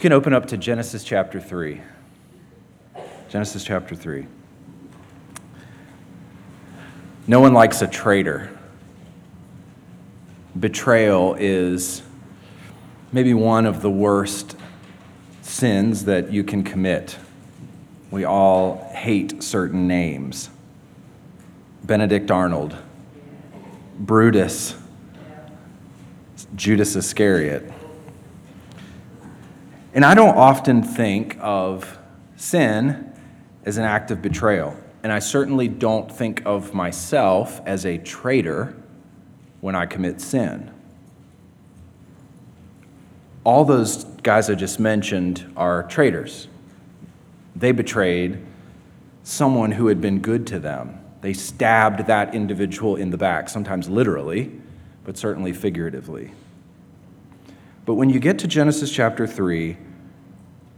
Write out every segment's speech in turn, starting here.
You can open up to Genesis chapter 3. Genesis chapter 3. No one likes a traitor. Betrayal is maybe one of the worst sins that you can commit. We all hate certain names Benedict Arnold, Brutus, Judas Iscariot. And I don't often think of sin as an act of betrayal. And I certainly don't think of myself as a traitor when I commit sin. All those guys I just mentioned are traitors. They betrayed someone who had been good to them. They stabbed that individual in the back, sometimes literally, but certainly figuratively. But when you get to Genesis chapter 3,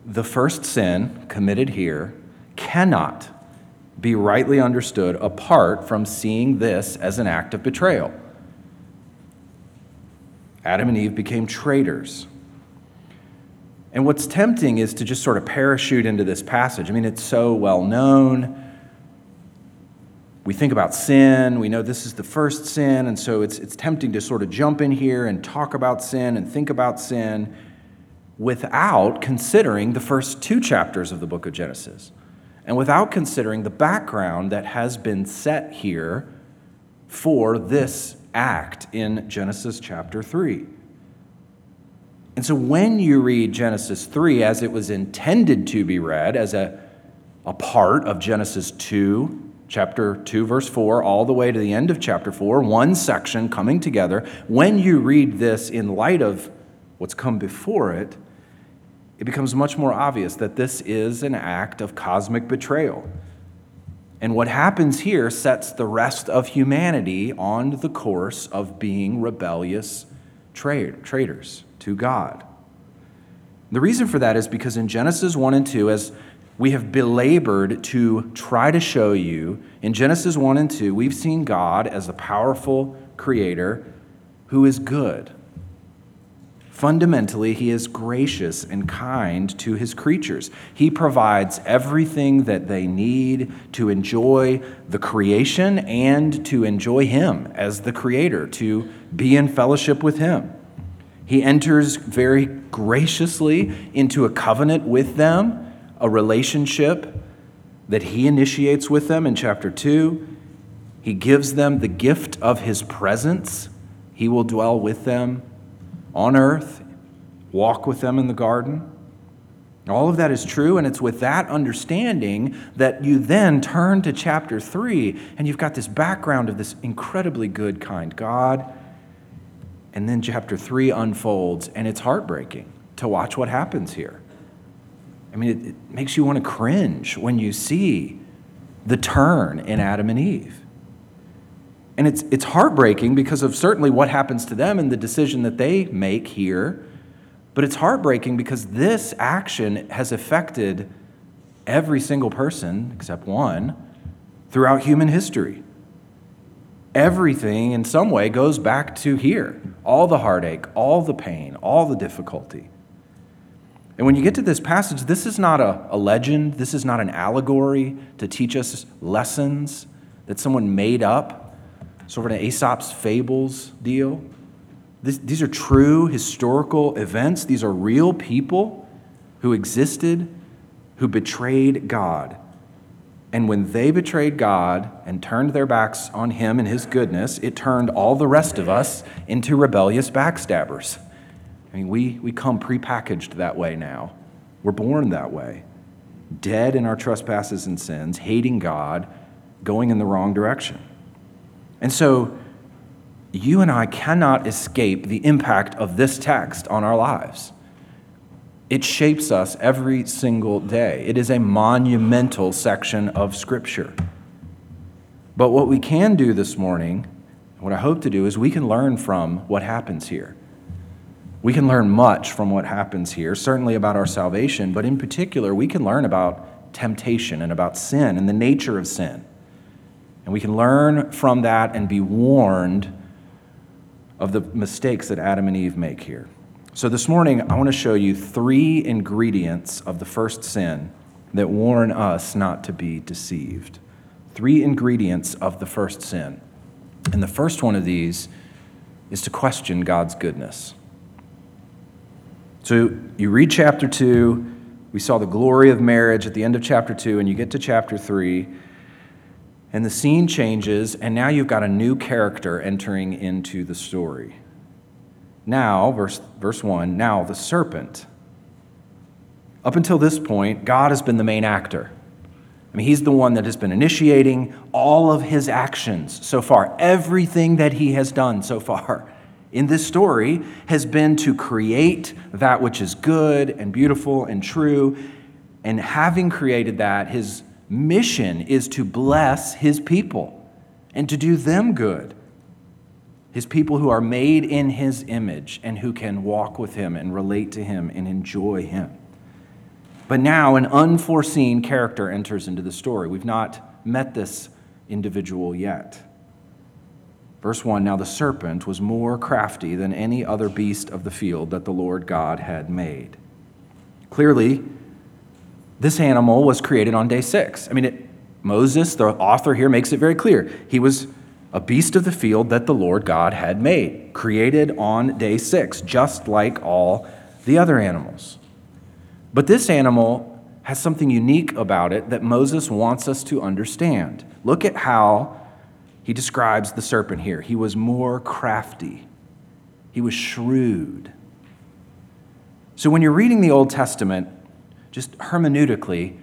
the first sin committed here cannot be rightly understood apart from seeing this as an act of betrayal. Adam and Eve became traitors. And what's tempting is to just sort of parachute into this passage. I mean, it's so well known. We think about sin, we know this is the first sin, and so it's, it's tempting to sort of jump in here and talk about sin and think about sin without considering the first two chapters of the book of Genesis and without considering the background that has been set here for this act in Genesis chapter 3. And so when you read Genesis 3 as it was intended to be read, as a, a part of Genesis 2, chapter 2, verse 4, all the way to the end of chapter 4, one section coming together, when you read this in light of what's come before it, it becomes much more obvious that this is an act of cosmic betrayal. And what happens here sets the rest of humanity on the course of being rebellious traitors to God. The reason for that is because in Genesis 1 and 2, as we have belabored to try to show you, in Genesis 1 and 2, we've seen God as a powerful creator who is good. Fundamentally, he is gracious and kind to his creatures. He provides everything that they need to enjoy the creation and to enjoy him as the creator, to be in fellowship with him. He enters very graciously into a covenant with them, a relationship that he initiates with them in chapter 2. He gives them the gift of his presence. He will dwell with them on earth, walk with them in the garden. All of that is true, and it's with that understanding that you then turn to chapter 3, and you've got this background of this incredibly good, kind God. And then chapter 3 unfolds, and it's heartbreaking to watch what happens here. I mean, it, it makes you want to cringe when you see the turn in Adam and Eve. And it's, it's heartbreaking because of certainly what happens to them and the decision that they make here. But it's heartbreaking because this action has affected every single person, except one, throughout human history. Everything in some way goes back to here all the heartache, all the pain, all the difficulty. And when you get to this passage, this is not a, a legend, this is not an allegory to teach us lessons that someone made up sort of an Aesop's fables deal. This, these are true historical events. These are real people who existed, who betrayed God. And when they betrayed God and turned their backs on Him and His goodness, it turned all the rest of us into rebellious backstabbers. I mean, we, we come prepackaged that way now. We're born that way. Dead in our trespasses and sins, hating God, going in the wrong direction. And so you and I cannot escape the impact of this text on our lives. It shapes us every single day. It is a monumental section of Scripture. But what we can do this morning, what I hope to do, is we can learn from what happens here. We can learn much from what happens here, certainly about our salvation, but in particular, we can learn about temptation and about sin and the nature of sin. And we can learn from that and be warned of the mistakes that Adam and Eve make here. So, this morning, I want to show you three ingredients of the first sin that warn us not to be deceived. Three ingredients of the first sin. And the first one of these is to question God's goodness. So, you read chapter 2, we saw the glory of marriage at the end of chapter 2, and you get to chapter 3, and the scene changes, and now you've got a new character entering into the story. Now, verse, verse 1, now the serpent. Up until this point, God has been the main actor. I mean, he's the one that has been initiating all of his actions so far. Everything that he has done so far in this story has been to create that which is good and beautiful and true. And having created that, his mission is to bless his people and to do them good his people who are made in his image and who can walk with him and relate to him and enjoy him. But now an unforeseen character enters into the story. We've not met this individual yet. Verse 1 Now the serpent was more crafty than any other beast of the field that the Lord God had made. Clearly, this animal was created on day six. I mean, it, Moses, the author here, makes it very clear. He was a beast of the field that the Lord God had made, created on day six, just like all the other animals. But this animal has something unique about it that Moses wants us to understand. Look at how he describes the serpent here. He was more crafty, he was shrewd. So when you're reading the Old Testament, just hermeneutically,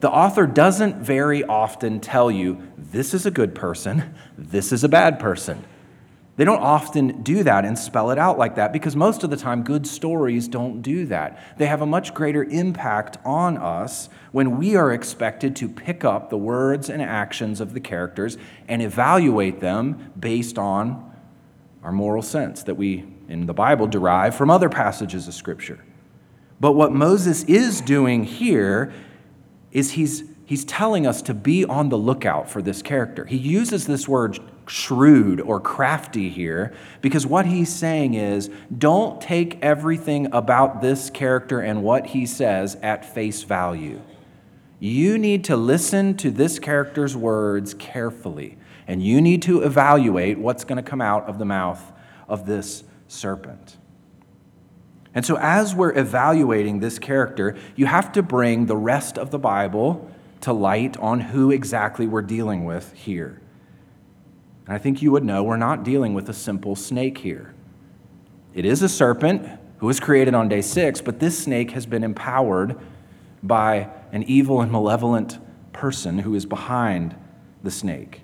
the author doesn't very often tell you this is a good person, this is a bad person. They don't often do that and spell it out like that because most of the time, good stories don't do that. They have a much greater impact on us when we are expected to pick up the words and actions of the characters and evaluate them based on our moral sense that we, in the Bible, derive from other passages of Scripture. But what Moses is doing here is he's, he's telling us to be on the lookout for this character. He uses this word shrewd or crafty here because what he's saying is don't take everything about this character and what he says at face value. You need to listen to this character's words carefully, and you need to evaluate what's going to come out of the mouth of this serpent. And so, as we're evaluating this character, you have to bring the rest of the Bible to light on who exactly we're dealing with here. And I think you would know we're not dealing with a simple snake here. It is a serpent who was created on day six, but this snake has been empowered by an evil and malevolent person who is behind the snake.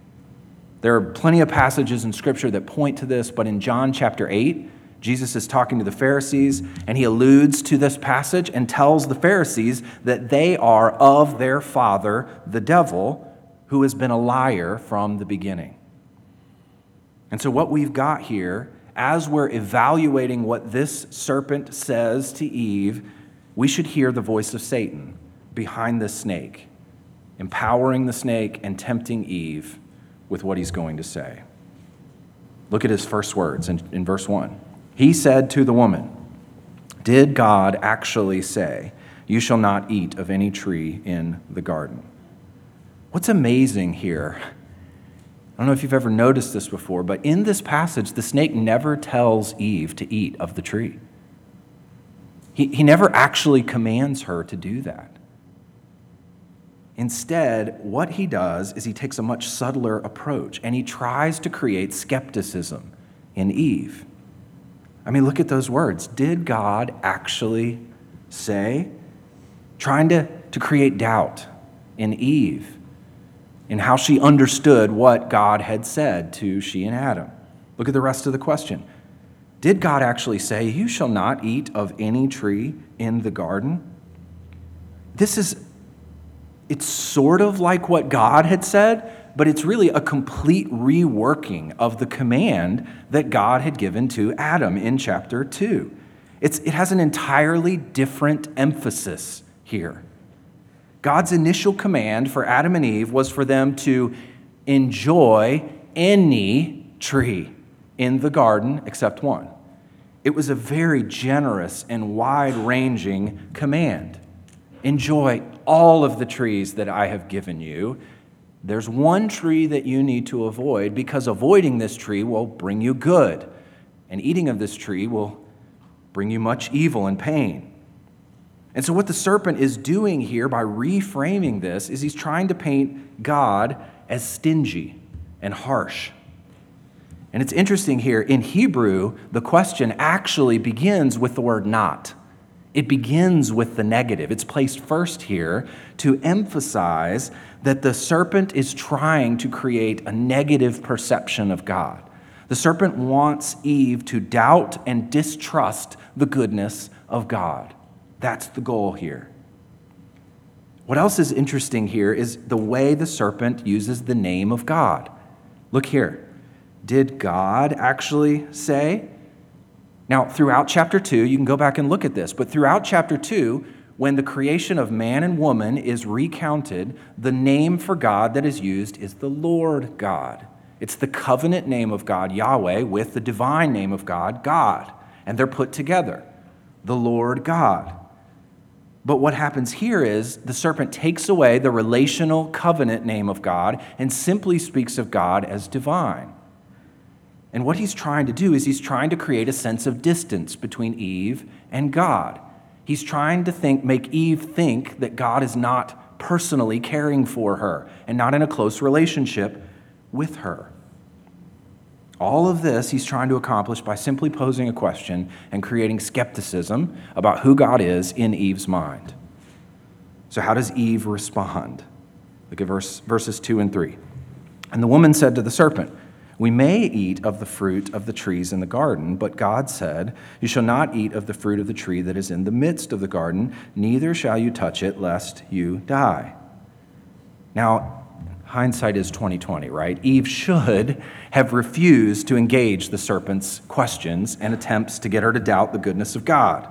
There are plenty of passages in Scripture that point to this, but in John chapter 8, Jesus is talking to the Pharisees, and he alludes to this passage and tells the Pharisees that they are of their father, the devil, who has been a liar from the beginning. And so, what we've got here, as we're evaluating what this serpent says to Eve, we should hear the voice of Satan behind the snake, empowering the snake and tempting Eve with what he's going to say. Look at his first words in, in verse 1. He said to the woman, Did God actually say, You shall not eat of any tree in the garden? What's amazing here, I don't know if you've ever noticed this before, but in this passage, the snake never tells Eve to eat of the tree. He, he never actually commands her to do that. Instead, what he does is he takes a much subtler approach and he tries to create skepticism in Eve. I mean, look at those words. Did God actually say? Trying to, to create doubt in Eve in how she understood what God had said to she and Adam. Look at the rest of the question. Did God actually say, You shall not eat of any tree in the garden? This is, it's sort of like what God had said, but it's really a complete reworking of the command that God had given to Adam in chapter 2. It's, it has an entirely different emphasis here. God's initial command for Adam and Eve was for them to enjoy any tree in the garden except one. It was a very generous and wide ranging command. Enjoy all of the trees that I have given you. There's one tree that you need to avoid because avoiding this tree will bring you good, and eating of this tree will bring you much evil and pain. And so, what the serpent is doing here by reframing this is he's trying to paint God as stingy and harsh. And it's interesting here, in Hebrew, the question actually begins with the word not. It begins with the negative. It's placed first here to emphasize that the serpent is trying to create a negative perception of God. The serpent wants Eve to doubt and distrust the goodness of God. That's the goal here. What else is interesting here is the way the serpent uses the name of God. Look here. Did God actually say? Now, throughout chapter 2, you can go back and look at this, but throughout chapter 2, when the creation of man and woman is recounted, the name for God that is used is the Lord God. It's the covenant name of God, Yahweh, with the divine name of God, God. And they're put together, the Lord God. But what happens here is the serpent takes away the relational covenant name of God and simply speaks of God as divine. And what he's trying to do is he's trying to create a sense of distance between Eve and God. He's trying to think, make Eve think that God is not personally caring for her and not in a close relationship with her. All of this he's trying to accomplish by simply posing a question and creating skepticism about who God is in Eve's mind. So, how does Eve respond? Look at verse, verses 2 and 3. And the woman said to the serpent, we may eat of the fruit of the trees in the garden, but God said, You shall not eat of the fruit of the tree that is in the midst of the garden, neither shall you touch it, lest you die. Now, hindsight is 2020, right? Eve should have refused to engage the serpent's questions and attempts to get her to doubt the goodness of God.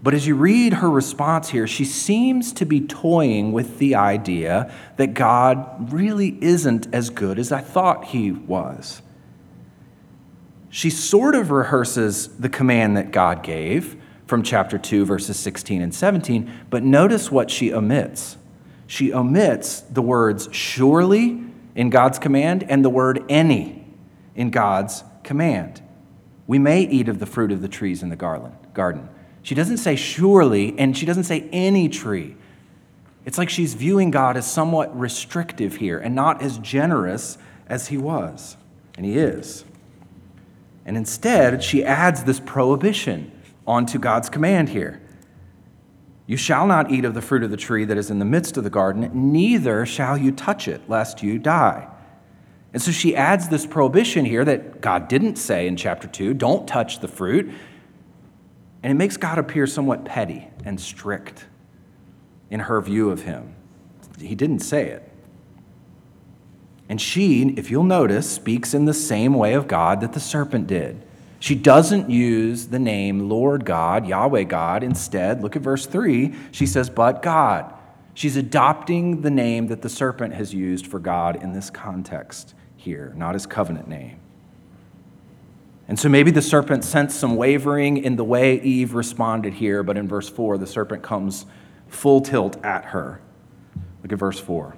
But as you read her response here, she seems to be toying with the idea that God really isn't as good as I thought he was. She sort of rehearses the command that God gave from chapter 2, verses 16 and 17, but notice what she omits. She omits the words surely in God's command and the word any in God's command. We may eat of the fruit of the trees in the garden. She doesn't say surely, and she doesn't say any tree. It's like she's viewing God as somewhat restrictive here and not as generous as he was, and he is. And instead, she adds this prohibition onto God's command here. You shall not eat of the fruit of the tree that is in the midst of the garden, neither shall you touch it, lest you die. And so she adds this prohibition here that God didn't say in chapter 2 don't touch the fruit. And it makes God appear somewhat petty and strict in her view of him. He didn't say it. And she, if you'll notice, speaks in the same way of God that the serpent did. She doesn't use the name Lord God, Yahweh God. Instead, look at verse 3. She says, But God. She's adopting the name that the serpent has used for God in this context here, not his covenant name. And so maybe the serpent sensed some wavering in the way Eve responded here, but in verse 4, the serpent comes full tilt at her. Look at verse 4.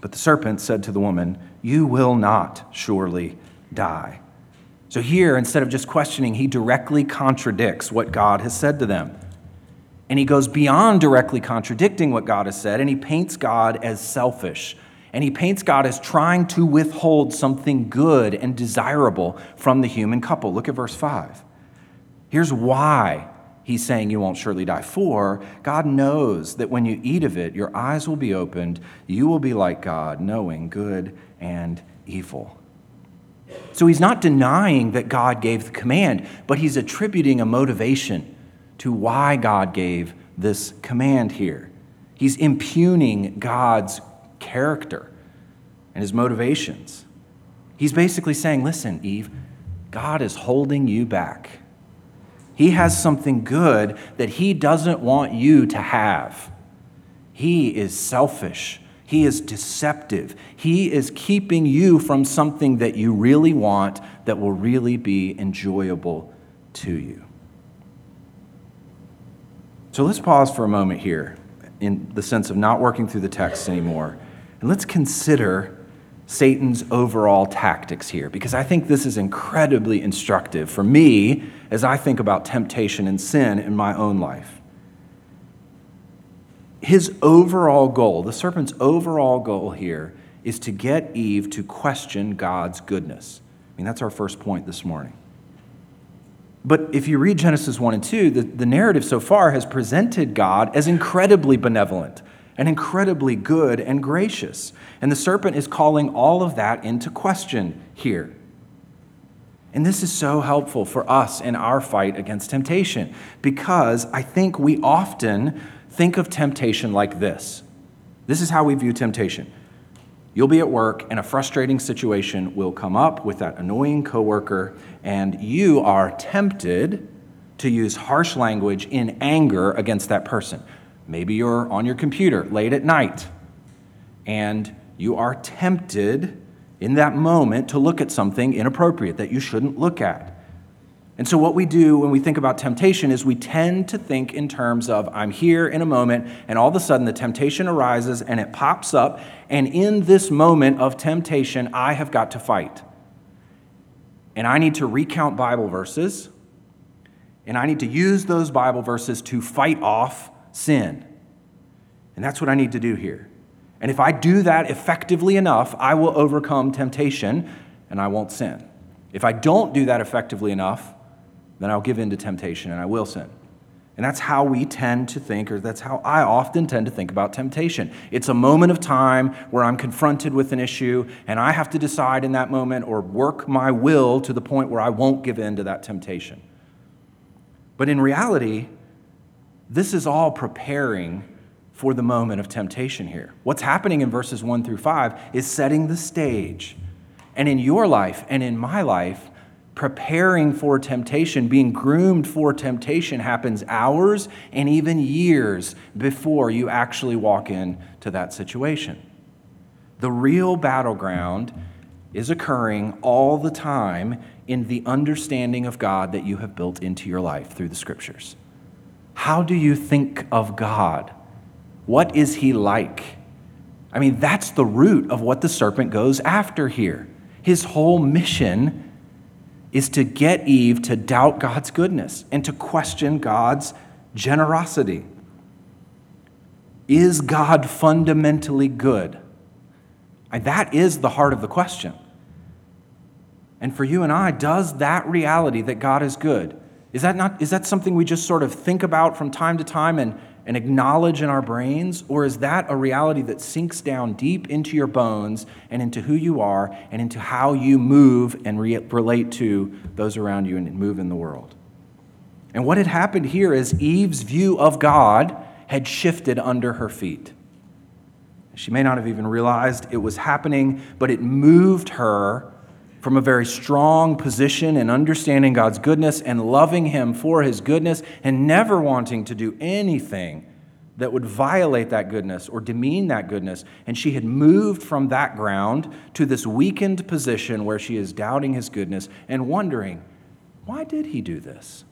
But the serpent said to the woman, You will not surely die. So here, instead of just questioning, he directly contradicts what God has said to them. And he goes beyond directly contradicting what God has said, and he paints God as selfish and he paints God as trying to withhold something good and desirable from the human couple. Look at verse 5. Here's why he's saying you won't surely die. For God knows that when you eat of it, your eyes will be opened, you will be like God, knowing good and evil. So he's not denying that God gave the command, but he's attributing a motivation to why God gave this command here. He's impugning God's character and his motivations. He's basically saying, listen, Eve, God is holding you back. He has something good that he doesn't want you to have. He is selfish. He is deceptive. He is keeping you from something that you really want that will really be enjoyable to you. So let's pause for a moment here in the sense of not working through the text anymore. And let's consider Satan's overall tactics here, because I think this is incredibly instructive for me as I think about temptation and sin in my own life. His overall goal, the serpent's overall goal here, is to get Eve to question God's goodness. I mean, that's our first point this morning. But if you read Genesis 1 and 2, the, the narrative so far has presented God as incredibly benevolent and incredibly good and gracious. And the serpent is calling all of that into question here. And this is so helpful for us in our fight against temptation because I think we often think of temptation like this. This is how we view temptation. You'll be at work and a frustrating situation will come up with that annoying coworker and you are tempted to use harsh language in anger against that person. Maybe you're on your computer late at night and you are tempted in that moment to look at something inappropriate that you shouldn't look at. And so, what we do when we think about temptation is we tend to think in terms of I'm here in a moment, and all of a sudden the temptation arises and it pops up. And in this moment of temptation, I have got to fight. And I need to recount Bible verses, and I need to use those Bible verses to fight off sin. And that's what I need to do here. And if I do that effectively enough, I will overcome temptation and I won't sin. If I don't do that effectively enough, then I'll give in to temptation and I will sin. And that's how we tend to think, or that's how I often tend to think about temptation. It's a moment of time where I'm confronted with an issue, and I have to decide in that moment or work my will to the point where I won't give in to that temptation. But in reality, this is all preparing for the moment of temptation here. What's happening in verses 1 through 5 is setting the stage. And in your life and in my life, preparing for temptation, being groomed for temptation happens hours and even years before you actually walk into that situation. The real battleground is occurring all the time in the understanding of God that you have built into your life through the scriptures. How do you think of God? What is he like? I mean, that's the root of what the serpent goes after here. His whole mission is to get Eve to doubt God's goodness and to question God's generosity. Is God fundamentally good? And that is the heart of the question. And for you and I, does that reality that God is good is that, not, is that something we just sort of think about from time to time and, and acknowledge in our brains? Or is that a reality that sinks down deep into your bones and into who you are and into how you move and re- relate to those around you and move in the world? And what had happened here is Eve's view of God had shifted under her feet. She may not have even realized it was happening, but it moved her from a very strong position in understanding God's goodness and loving Him for His goodness and never wanting to do anything that would violate that goodness or demean that goodness. And she had moved from that ground to this weakened position where she is doubting His goodness and wondering, why did He do this?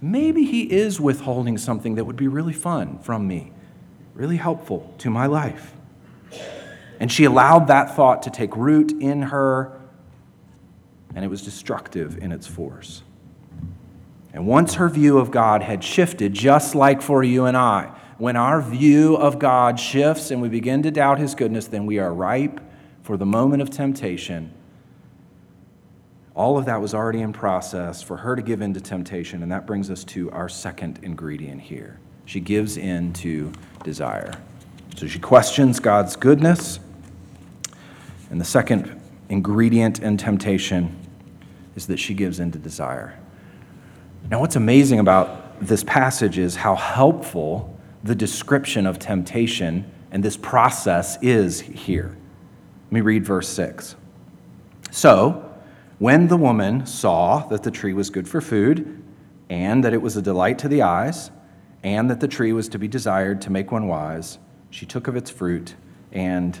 Maybe He is withholding something that would be really fun from me, really helpful to my life. And she allowed that thought to take root in her and it was destructive in its force. And once her view of God had shifted, just like for you and I, when our view of God shifts and we begin to doubt his goodness, then we are ripe for the moment of temptation. All of that was already in process for her to give in to temptation, and that brings us to our second ingredient here. She gives in to desire. So she questions God's goodness. And the second ingredient in temption is that she gives in to desire. Now, what's amazing about this passage is how helpful the description of temptation and this process is here. Let me read verse 6. So, when the woman saw that the tree was good for food, and that it was a delight to the eyes, and that the tree was to be desired to make one wise, she took of its fruit and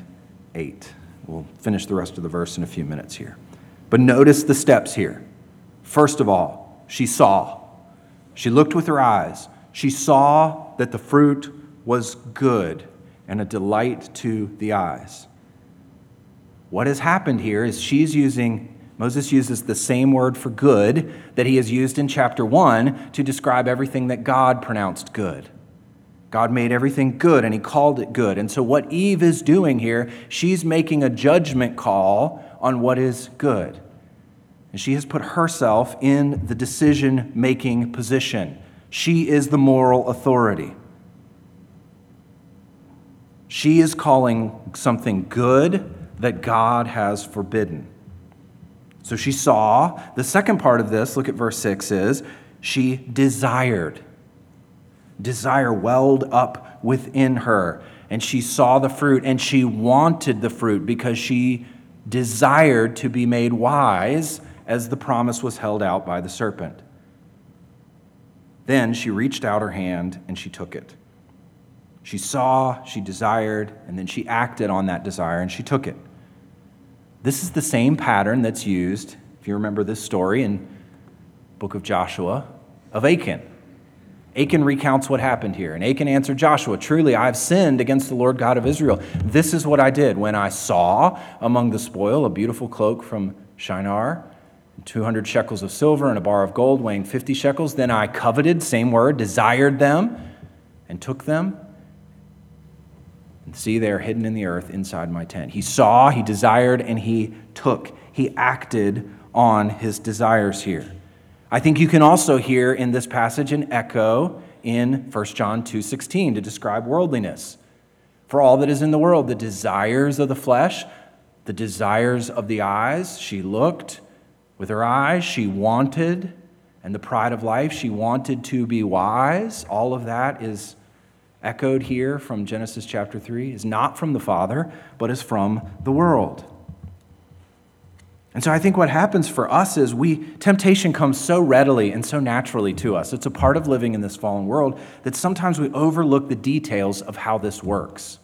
ate. We'll finish the rest of the verse in a few minutes here. But notice the steps here. First of all, She saw. She looked with her eyes. She saw that the fruit was good and a delight to the eyes. What has happened here is she's using, Moses uses the same word for good that he has used in chapter 1 to describe everything that God pronounced good. God made everything good and he called it good. And so, what Eve is doing here, she's making a judgment call on what is good. And she has put herself in the decision making position. She is the moral authority. She is calling something good that God has forbidden. So she saw. The second part of this, look at verse 6, is she desired. Desire welled up within her, and she saw the fruit, and she wanted the fruit because she desired to be made wise as the promise was held out by the serpent. Then she reached out her hand and she took it. She saw, she desired, and then she acted on that desire and she took it. This is the same pattern that's used, if you remember this story in book of Joshua, of Achan. Achan recounts what happened here. And Achan answered Joshua, Truly, I have sinned against the Lord God of Israel. This is what I did when I saw among the spoil a beautiful cloak from Shinar, 200 shekels of silver, and a bar of gold weighing 50 shekels. Then I coveted, same word, desired them, and took them. And see, they are hidden in the earth inside my tent. He saw, he desired, and he took. He acted on his desires here. I think you can also hear in this passage an echo in 1 John 2:16 to describe worldliness. For all that is in the world, the desires of the flesh, the desires of the eyes, she looked with her eyes, she wanted, and the pride of life, she wanted to be wise. All of that is echoed here from Genesis chapter 3 is not from the Father, but is from the world. And so I think what happens for us is we temptation comes so readily and so naturally to us. It's a part of living in this fallen world that sometimes we overlook the details of how this works.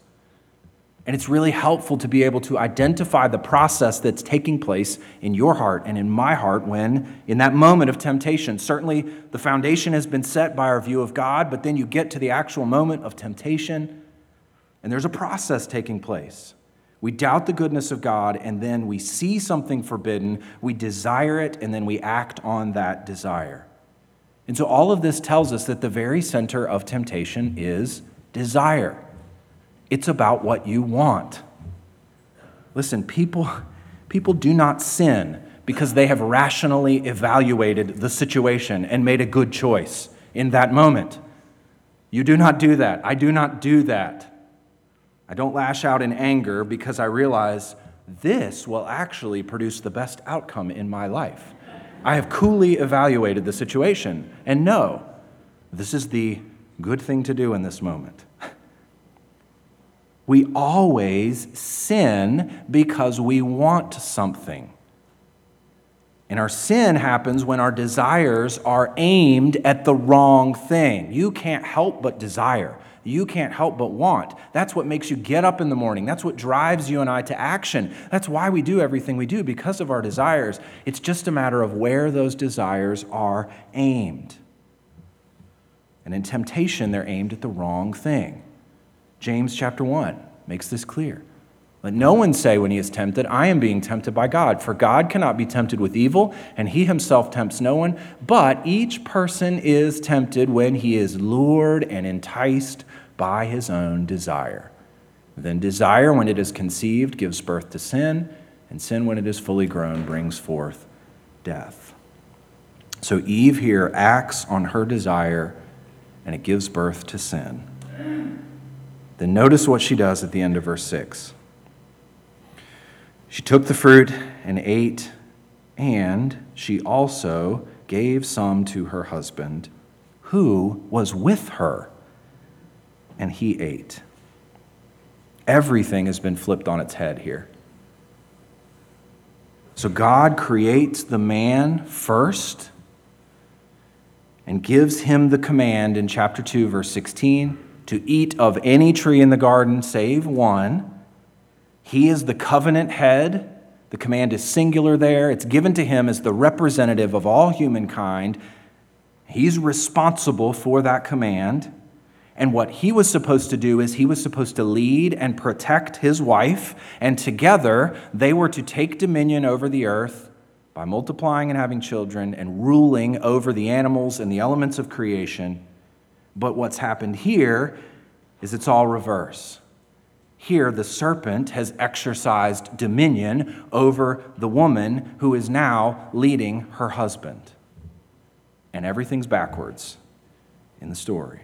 And it's really helpful to be able to identify the process that's taking place in your heart and in my heart when, in that moment of temptation, certainly the foundation has been set by our view of God, but then you get to the actual moment of temptation, and there's a process taking place. We doubt the goodness of God, and then we see something forbidden, we desire it, and then we act on that desire. And so all of this tells us that the very center of temptation is desire. It's about what you want. Listen, people, people do not sin because they have rationally evaluated the situation and made a good choice in that moment. You do not do that. I do not do that. I don't lash out in anger because I realize this will actually produce the best outcome in my life. I have coolly evaluated the situation and know this is the good thing to do in this moment. We always sin because we want something. And our sin happens when our desires are aimed at the wrong thing. You can't help but desire. You can't help but want. That's what makes you get up in the morning. That's what drives you and I to action. That's why we do everything we do, because of our desires. It's just a matter of where those desires are aimed. And in temptation, they're aimed at the wrong thing. James chapter 1 makes this clear. Let no one say when he is tempted, I am being tempted by God. For God cannot be tempted with evil, and he himself tempts no one. But each person is tempted when he is lured and enticed by his own desire. Then desire, when it is conceived, gives birth to sin, and sin, when it is fully grown, brings forth death. So Eve here acts on her desire, and it gives birth to sin. Then notice what she does at the end of verse 6. She took the fruit and ate, and she also gave some to her husband, who was with her, and he ate. Everything has been flipped on its head here. So God creates the man first and gives him the command in chapter 2, verse 16 to eat of any tree in the garden save one. He is the covenant head The command is singular there. It's given to him as the representative of all humankind. He's responsible for that command. And what he was supposed to do is he was supposed to lead and protect his wife, and together they were to take dominion over the earth by multiplying and having children and ruling over the animals and the elements of creation. But what's happened here is it's all reverse. Here, the serpent has exercised dominion over the woman who is now leading her husband. And everything's backwards in the story.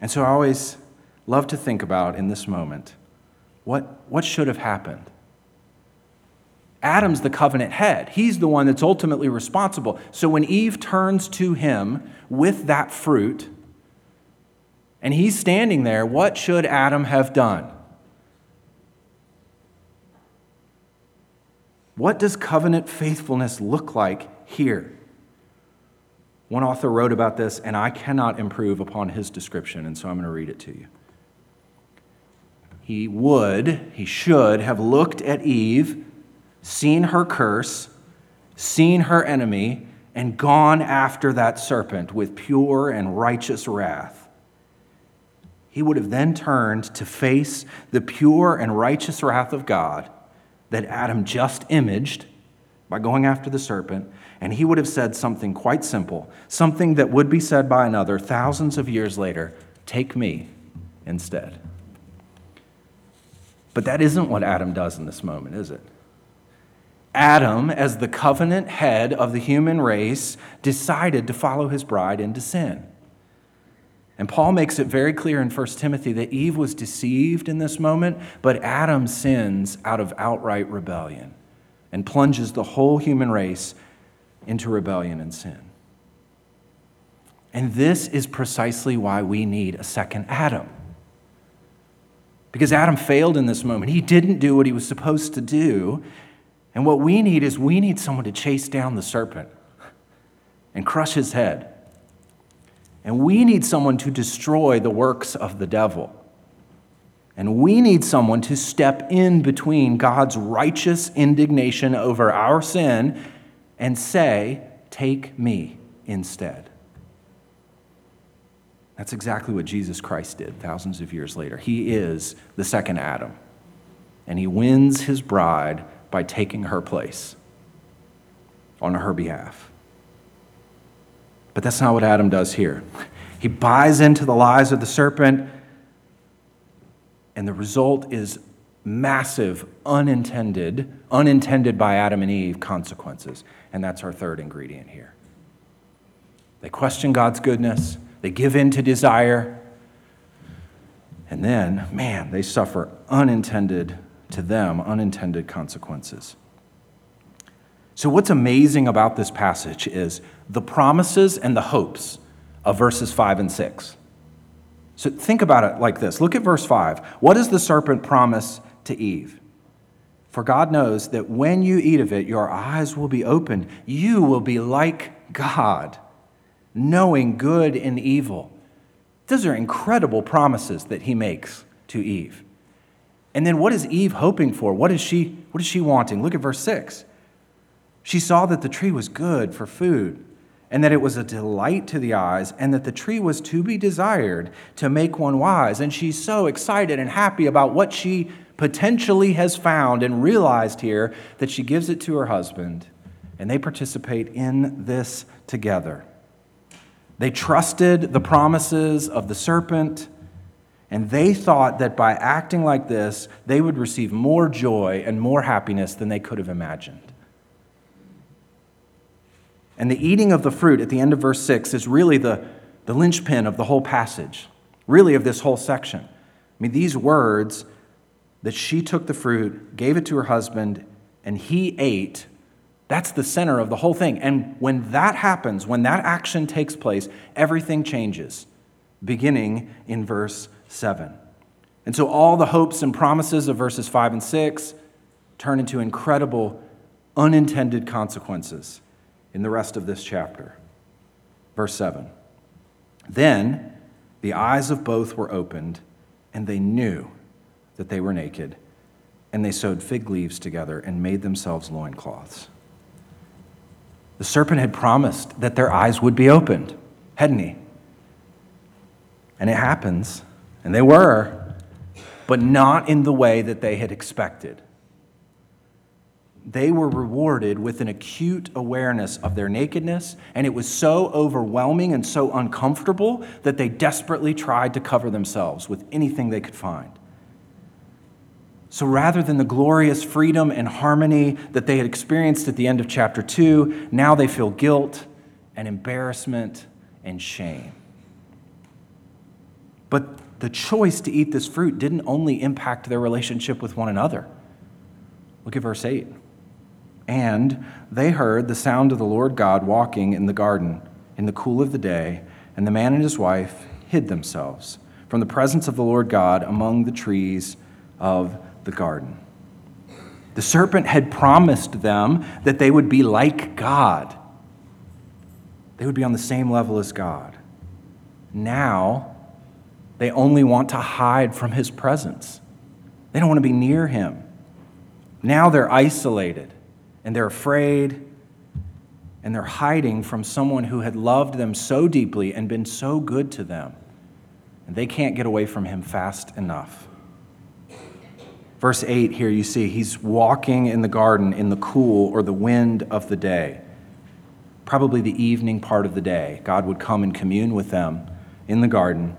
And so I always love to think about in this moment what, what should have happened? Adam's the covenant head. He's the one that's ultimately responsible. So when Eve turns to him with that fruit, and he's standing there, what should Adam have done? What does covenant faithfulness look like here? One author wrote about this, and I cannot improve upon his description, and so I'm going to read it to you. He would, he should have looked at Eve, seen her curse, seen her enemy, and gone after that serpent with pure and righteous wrath. He would have then turned to face the pure and righteous wrath of God that Adam just imaged by going after the serpent, and he would have said something quite simple, something that would be said by another thousands of years later take me instead. But that isn't what Adam does in this moment, is it? Adam, as the covenant head of the human race, decided to follow his bride into sin. And Paul makes it very clear in 1 Timothy that Eve was deceived in this moment, but Adam sins out of outright rebellion and plunges the whole human race into rebellion and sin. And this is precisely why we need a second Adam. Because Adam failed in this moment. He didn't do what he was supposed to do. And what we need is we need someone to chase down the serpent and crush his head and we need someone to destroy the works of the devil. And we need someone to step in between God's righteous indignation over our sin and say, Take me instead. That's exactly what Jesus Christ did thousands of years later. He is the second Adam, and he wins his bride by taking her place on her behalf. But that's not what Adam does here. He buys into the lies of the serpent, and the result is massive, unintended, unintended by Adam and Eve consequences. And that's our third ingredient here. They question God's goodness, they give in to desire, and then, man, they suffer unintended, to them, unintended consequences. So, what's amazing about this passage is the promises and the hopes of verses 5 and 6. So, think about it like this look at verse 5. What does the serpent promise to Eve? For God knows that when you eat of it, your eyes will be opened. You will be like God, knowing good and evil. Those are incredible promises that he makes to Eve. And then what is Eve hoping for? What is she, what is she wanting? Look at verse 6. She saw that the tree was good for food, and that it was a delight to the eyes, and that the tree was to be desired to make one wise. And she's so excited and happy about what she potentially has found and realized here that she gives it to her husband, and they participate in this together. They trusted the promises of the serpent, and they thought that by acting like this, they would receive more joy and more happiness than they could have imagined. And the eating of the fruit at the end of verse 6 is really the, the linchpin of the whole passage, really of this whole section. I mean, these words that she took the fruit, gave it to her husband, and he ate, that's the center of the whole thing. And when that happens, when that action takes place, everything changes, beginning in verse 7. And so all the hopes and promises of verses 5 and 6 turn into incredible unintended consequences in the rest of this chapter. Verse 7 Then the eyes of both were opened, and they knew that they were naked, and they sewed fig leaves together and made themselves loincloths. The serpent had promised that their eyes would be opened, hadn't he? And it happens, and they were, but not in the way that they had expected. They were rewarded with an acute awareness of their nakedness, and it was so overwhelming and so uncomfortable that they desperately tried to cover themselves with anything they could find. So rather than the glorious freedom and harmony that they had experienced at the end of chapter 2, now they feel guilt and embarrassment and shame. But the choice to eat this fruit didn't only impact their relationship with one another. Look at verse 8. And they heard the sound of the Lord God walking in the garden in the cool of the day, and the man and his wife hid themselves from the presence of the Lord God among the trees of the garden. The serpent had promised them that they would be like God, they would be on the same level as God. Now, they only want to hide from his presence. They don't want to be near him. Now they're isolated and they're afraid and they're hiding from someone who had loved them so deeply and been so good to them. And they can't get away from him fast enough. Verse 8 here, you see, he's walking in the garden in the cool or the wind of the day. Probably the evening part of the day. God would come and commune with them in the garden.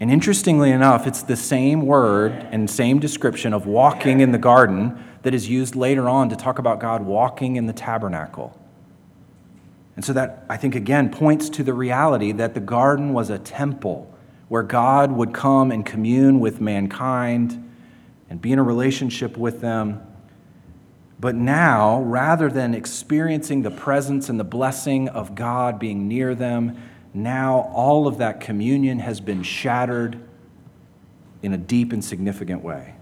And interestingly enough, it's the same word and same description of walking in the garden that is used later on to talk about God walking in the tabernacle. And so that, I think, again, points to the reality that the garden was a temple where God would come and commune with mankind and be in a relationship with them. But now, rather than experiencing the presence and the blessing of God being near them, now all of that communion has been shattered in a deep and significant way.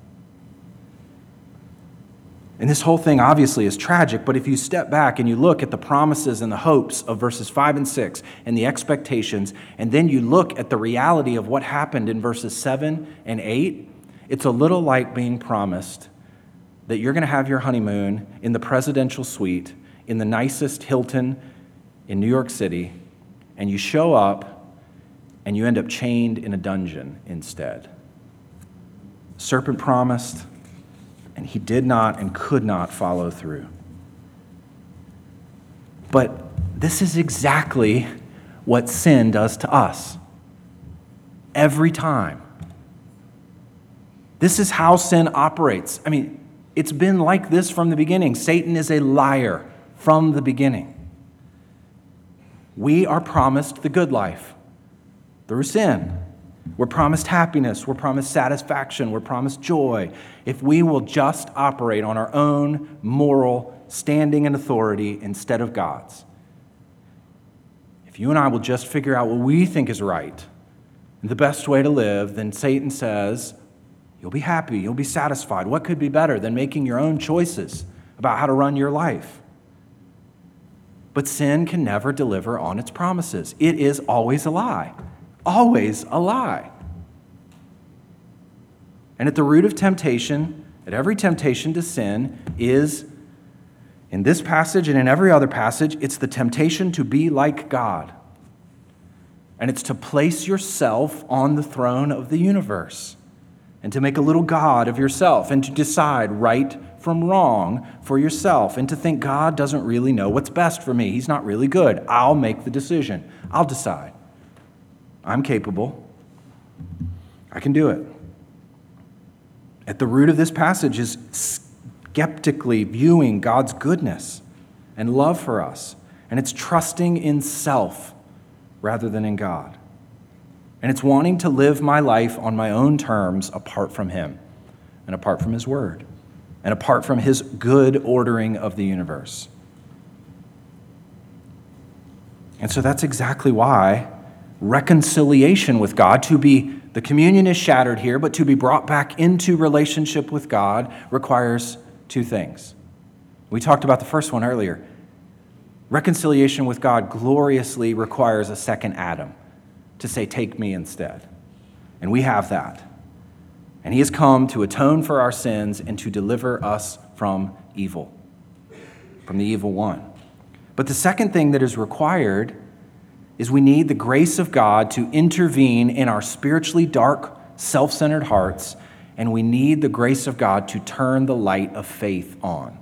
And this whole thing obviously is tragic, but if you step back and you look at the promises and the hopes of verses 5 and 6 and the expectations, and then you look at the reality of what happened in verses 7 and 8, it's a little like being promised that you're going to have your honeymoon in the presidential suite in the nicest Hilton in New York City, and you show up and you end up chained in a dungeon instead. Serpent promised, and he did not and could not follow through. But this is exactly what sin does to us every time. This is how sin operates. I mean, it's been like this from the beginning. Satan is a liar from the beginning. We are promised the good life through sin. We're promised happiness. We're promised satisfaction. We're promised joy. If we will just operate on our own moral standing and authority instead of God's. If you and I will just figure out what we think is right and the best way to live, then Satan says, You'll be happy. You'll be satisfied. What could be better than making your own choices about how to run your life? But sin can never deliver on its promises. It is always a lie. Always a lie. And at the root of temptation, at every temptation to sin, is in this passage and in every other passage, it's the temptation to be like God. And it's to place yourself on the throne of the universe and to make a little God of yourself, and to decide right from wrong for yourself, and to think God doesn't really know what's best for me. He's not really good. I'll make the decision, I'll decide. I'm capable, I can do it. At the root of this passage is skeptically viewing God's goodness and love for us, and it's trusting in self rather than in God. And it's wanting to live my life on my own terms apart from Him and apart from His Word and apart from His good ordering of the universe. And so that's exactly why reconciliation with God, to be, the communion is shattered here, but to be brought back into relationship with God requires two things. We talked about the first one earlier. Reconciliation with God gloriously requires a second Adam to say, Take me instead. And we have that. And he has come to atone for our sins and to deliver us from evil, from the evil one. But the second thing that is required is we need the grace of God to intervene in our spiritually dark, self centered hearts, and we need the grace of God to turn the light of faith on.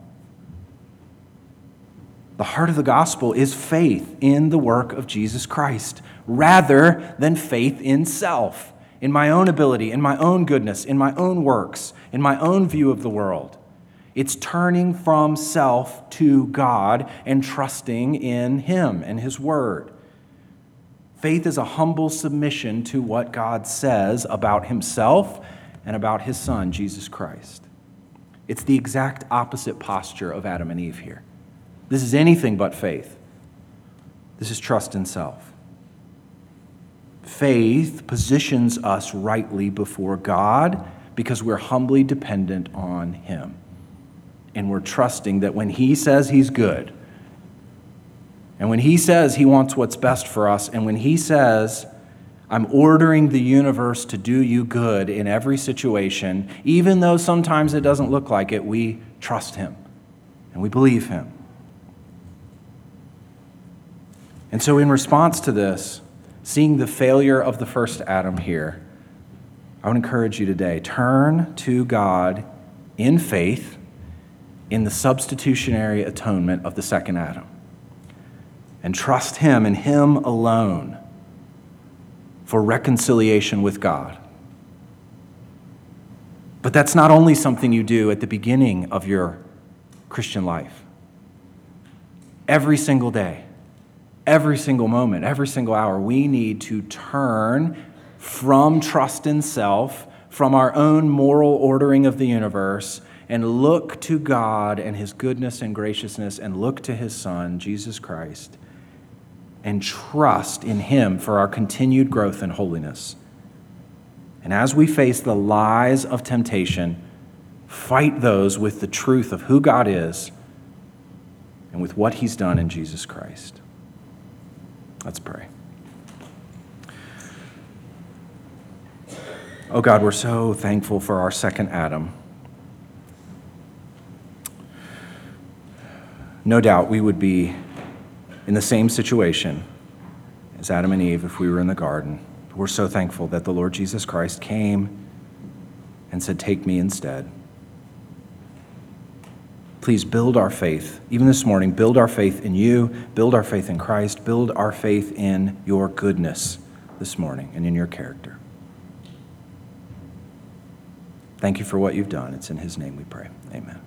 The heart of the gospel is faith in the work of Jesus Christ rather than faith in self, in my own ability, in my own goodness, in my own works, in my own view of the world. It's turning from self to God and trusting in Him and His Word. Faith is a humble submission to what God says about Himself and about His Son, Jesus Christ. It's the exact opposite posture of Adam and Eve here. This is anything but faith. This is trust in self. Faith positions us rightly before God because we're humbly dependent on Him. And we're trusting that when He says He's good, and when He says He wants what's best for us, and when He says, I'm ordering the universe to do you good in every situation, even though sometimes it doesn't look like it, we trust Him and we believe Him. And so, in response to this, seeing the failure of the first Adam here, I would encourage you today turn to God in faith in the substitutionary atonement of the second Adam and trust Him and Him alone for reconciliation with God. But that's not only something you do at the beginning of your Christian life, every single day every single moment, every single hour, we need to turn from trust in self, from our own moral ordering of the universe, and look to God and His goodness and graciousness, and look to His Son, Jesus Christ, and trust in Him for our continued growth in holiness. And as we face the lies of temptation, fight those with the truth of who God is and with what He's done in Jesus Christ. Let's pray. Oh God, we're so thankful for our second Adam. No doubt we would be in the same situation as Adam and Eve if we were in the garden. We're so thankful that the Lord Jesus Christ came and said, Take me instead. Please build our faith, even this morning, build our faith in you, build our faith in Christ, build our faith in your goodness this morning and in your character. Thank you for what you've done. It's in His name we pray. Amen.